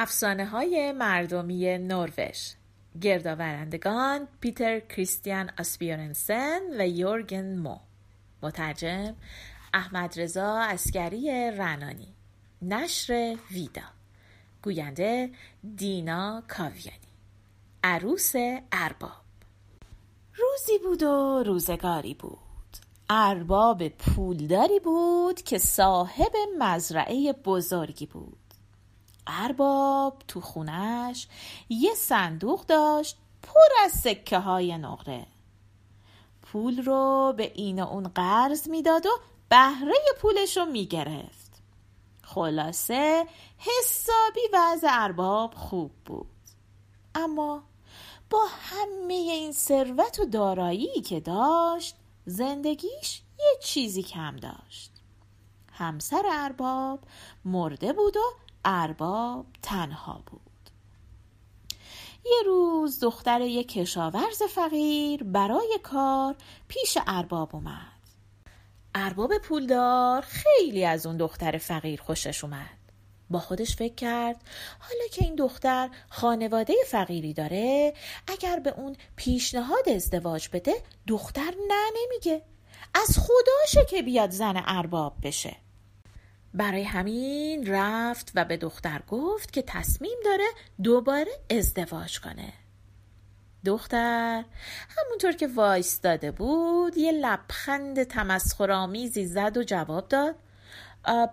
افسانه های مردمی نروژ. گردآورندگان پیتر کریستیان آسپیورنسن و یورگن مو. مترجم احمد رضا اسکری رنانی. نشر ویدا. گوینده دینا کاویانی. عروس ارباب. روزی بود و روزگاری بود. ارباب پولداری بود که صاحب مزرعه بزرگی بود. ارباب تو خونش یه صندوق داشت پر از سکه های نقره. پول رو به این و اون قرض می‌داد و بهره پولش رو می‌گرفت. خلاصه حسابی وضع ارباب خوب بود. اما با همه این ثروت و دارایی که داشت زندگیش یه چیزی کم داشت. همسر ارباب مرده بود و ارباب تنها بود. یه روز دختر یک کشاورز فقیر برای کار پیش ارباب اومد. ارباب پولدار خیلی از اون دختر فقیر خوشش اومد. با خودش فکر کرد حالا که این دختر خانواده فقیری داره اگر به اون پیشنهاد ازدواج بده دختر نه نمیگه. از خداشه که بیاد زن ارباب بشه. برای همین رفت و به دختر گفت که تصمیم داره دوباره ازدواج کنه. دختر همونطور که وایستاده بود یه لبخند تمسخرآمیزی زد و جواب داد.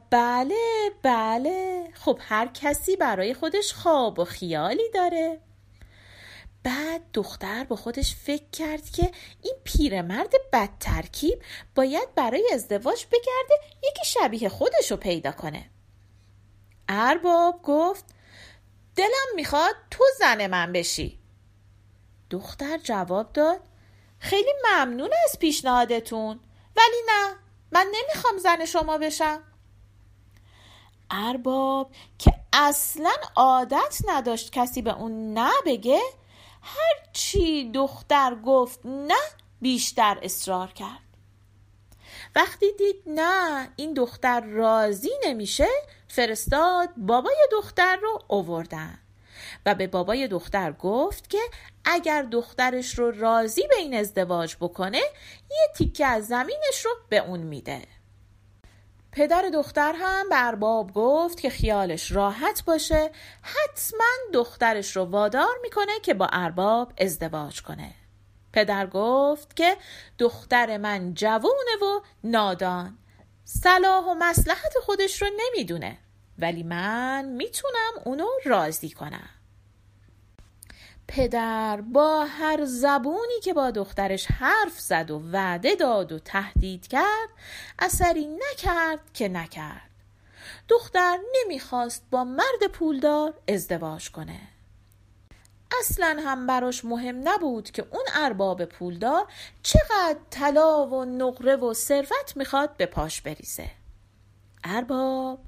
بله بله. خب هر کسی برای خودش خواب و خیالی داره. بعد دختر با خودش فکر کرد که این پیرمرد بد ترکیب باید برای ازدواج بگرده یکی شبیه خودش رو پیدا کنه. ارباب گفت دلم می‌خواد تو زن من بشی. دختر جواب داد خیلی ممنون از پیشنهادتون ولی نه من نمی‌خوام زن شما بشم. ارباب که اصلا عادت نداشت کسی به اون نه بگه هرچی دختر گفت نه بیشتر اصرار کرد. وقتی دید نه این دختر راضی نمیشه فرستاد بابای دختر رو اووردن. و به بابای دختر گفت که اگر دخترش رو راضی به این ازدواج بکنه یه تیکه از زمینش رو به اون میده. پدر دختر هم به ارباب گفت که خیالش راحت باشه حتما دخترش رو وادار می‌کنه که با ارباب ازدواج کنه. پدر گفت که دختر من جوونه و نادان صلاح و مسلحت خودش رو نمی‌دونه ولی من می‌تونم اونو راضی کنم. پدر با هر زبونی که با دخترش حرف زد و وعده داد و تهدید کرد اثری نکرد که نکرد. دختر نمی‌خواست با مرد پولدار ازدواج کنه. اصلا هم براش مهم نبود که اون ارباب پولدار چقدر طلا و نقره و ثروت می‌خواد به پاش بریزه. ارباب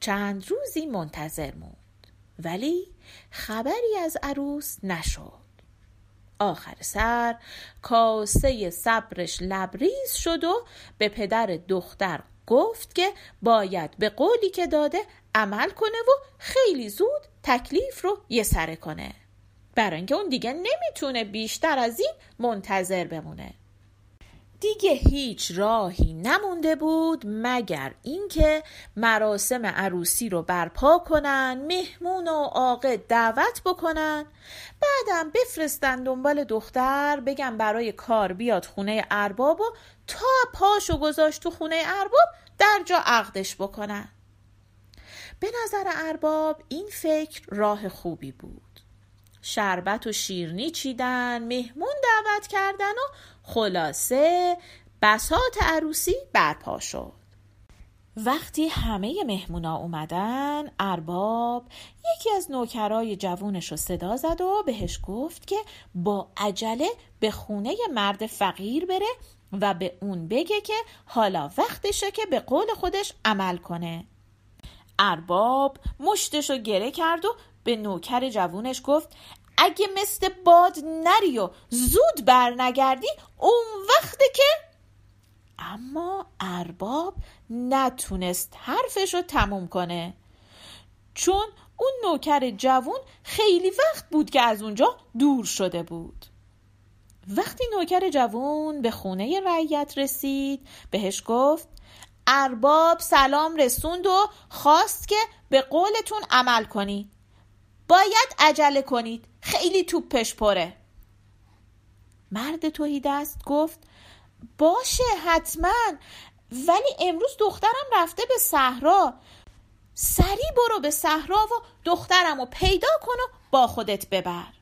چند روزی منتظر موند. ولی خبری از عروس نشد. آخر سر کاسه صبرش لبریز شد و به پدر دختر گفت که باید به قولی که داده عمل کنه و خیلی زود تکلیف رو یه سره کنه. برای اینکه اون دیگه نمی‌تونه بیشتر از این منتظر بمونه. دیگه هیچ راهی نمونده بود مگر اینکه مراسم عروسی رو برپا کنن مهمون و عاقد دعوت بکنن؟ بعدم بفرستن دنبال دختر بگن برای کار بیاد خونه ارباب و تا پاشو گذاشت تو خونه ارباب در جا عقدش بکنن. به نظر ارباب این فکر راه خوبی بود. شربت و شیرنی چیدن مهمون دعوت کردن و خلاصه بسات عروسی برپا شد. وقتی همه مهمونا اومدن ارباب یکی از نوکرای جوونش رو صدا زد و بهش گفت که با عجله به خونه مرد فقیر بره و به اون بگه که حالا وقتشه که به قول خودش عمل کنه. ارباب مشتش رو گره کرد و به نوکر جوونش گفت اگه مثل باد نری و زود برنگردی اون وقته که اما ارباب نتونست حرفش رو تموم کنه. چون اون نوکر جوون خیلی وقت بود که از اونجا دور شده بود. وقتی نوکر جوون به خونه رعیت رسید بهش گفت ارباب سلام رسوند و خواست که به قولتون عمل کنید. باید عجله کنید. خیلی توپش پره. مرد توهی دست گفت باشه حتما. ولی امروز دخترم رفته به صحرا. سری برو به صحرا و دخترم رو پیدا کن و با خودت ببر.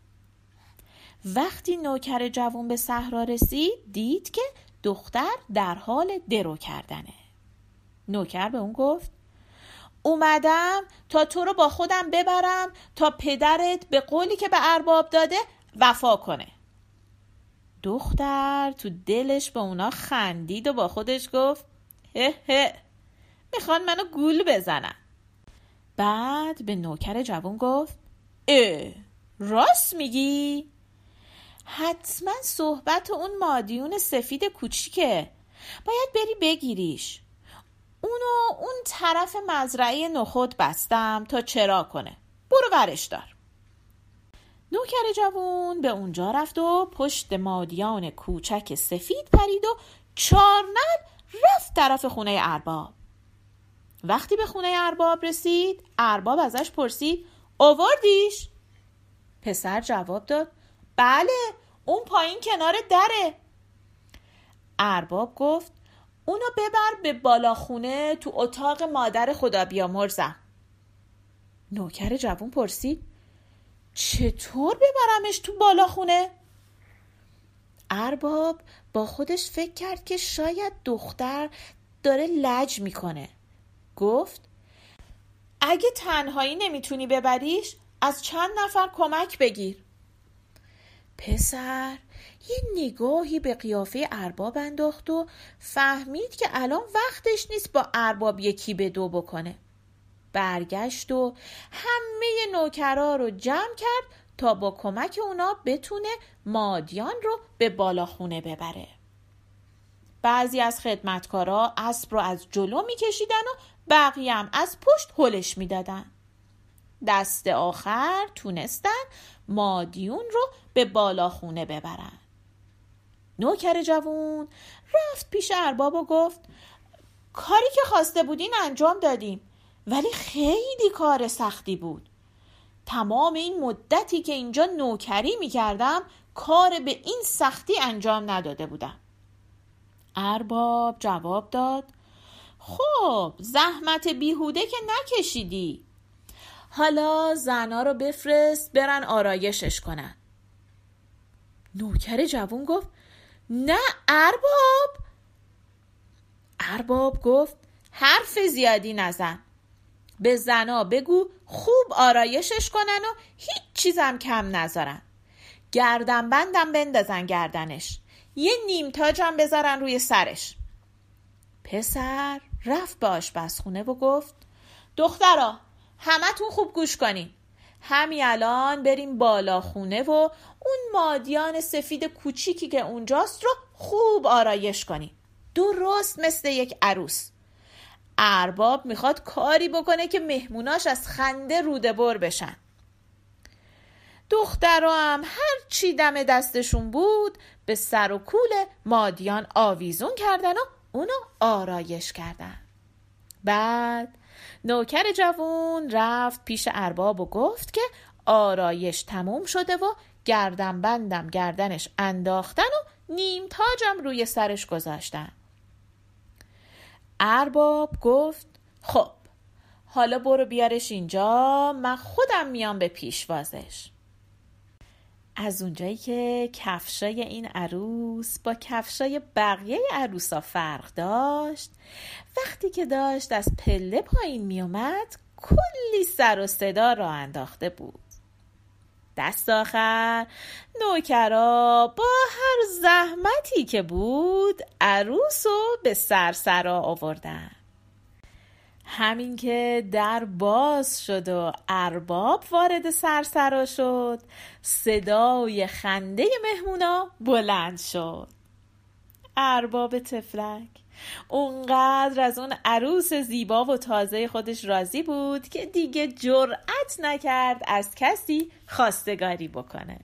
وقتی نوکر جوون به صحرا رسید دید که دختر در حال درو کردنه. نوکر به اون گفت اومدم تا تو رو با خودم ببرم تا پدرت به قولی که به ارباب داده وفا کنه. دختر تو دلش به اونا خندید و با خودش گفت هه هه می‌خوان منو گول بزنن. بعد به نوکر جوون گفت اه راست میگی؟ حتما صحبت اون مادیون سفید کوچیکه. باید بری بگیریش. اونو اون طرف مزرعه نخود بستم تا چرا کنه. برو ورش دار. نوکر جوون به اونجا رفت و پشت مادیان کوچک سفید پرید و چارنل رفت طرف خونه ارباب. وقتی به خونه ارباب رسید ارباب ازش پرسید آوردیش؟ پسر جواب داد بله اون پایین کنار دره. ارباب گفت اونو ببر به بالاخونه تو اتاق مادر خدا بیامرزم نوکر جوون پرسید چطور ببرمش تو بالاخونه؟ ارباب با خودش فکر کرد که شاید دختر داره لج می‌کنه. گفت اگه تنهایی نمی‌تونی ببریش از چند نفر کمک بگیر. پسر یه نگاهی به قیافه ارباب انداخت و فهمید که الان وقتش نیست با ارباب یکی به دو بکنه. برگشت و همه نوکرا رو جمع کرد تا با کمک اونا بتونه مادیان رو به بالاخونه ببره. بعضی از خدمتکارا اسب رو از جلو میکشیدن و بقیه هم از پشت هلش می‌دادن. دست آخر تونستن مادیون رو به بالاخونه ببرن. نوکر جوون رفت پیش ارباب و گفت کاری که خواسته بودین انجام دادیم ولی خیلی کار سختی بود. تمام این مدتی که اینجا نوکری می‌کردم کار به این سختی انجام نداده بودم. ارباب جواب داد خب زحمت بیهوده که نکشیدی. حالا زنا رو بفرست برن آرایشش کنن. نوکر جوون گفت نه ارباب. ارباب گفت حرف زیادی نزن. به زنا بگو خوب آرایشش کنن و هیچ چیزم کم نذارن. گردن بندم بندازن گردنش. یه نیم تاجم بذارن روی سرش. پسر رفت به آشپزخونه و گفت دخترا همتون خوب گوش کنین. همین الان بریم بالا خونه و اون مادیان سفید کوچیکی که اونجاست رو خوب آرایش کنیم درست مثل یک عروس. ارباب می‌خواد کاری بکنه که مهموناش از خنده روده بر بشن. دخترها هم هر چی دم دستشون بود به سر و کول مادیان آویزون کردن و اونو آرایش کردن. بعد نوکر جوون رفت پیش ارباب و گفت که آرایش تموم شده و گردن بندم گردنش انداختن و نیم تاجم روی سرش گذاشتن. ارباب گفت خب حالا برو بیارش اینجا من خودم میام به پیشوازش. از اونجایی که کفشای این عروس با کفشای بقیه عروسا فرق داشت وقتی که داشت از پله پایین میومد کلی سر و صدا را انداخته بود. دست آخر نوکرا با هر زحمتی که بود عروس رو به سرسرا آوردن. همین که در باز شد و ارباب وارد سرسرا شد صدای خنده مهمونا بلند شد. ارباب تفلک. اونقدر از اون عروس زیبا و تازه خودش راضی بود که دیگه جرأت نکرد از کسی خواستگاری بکنه.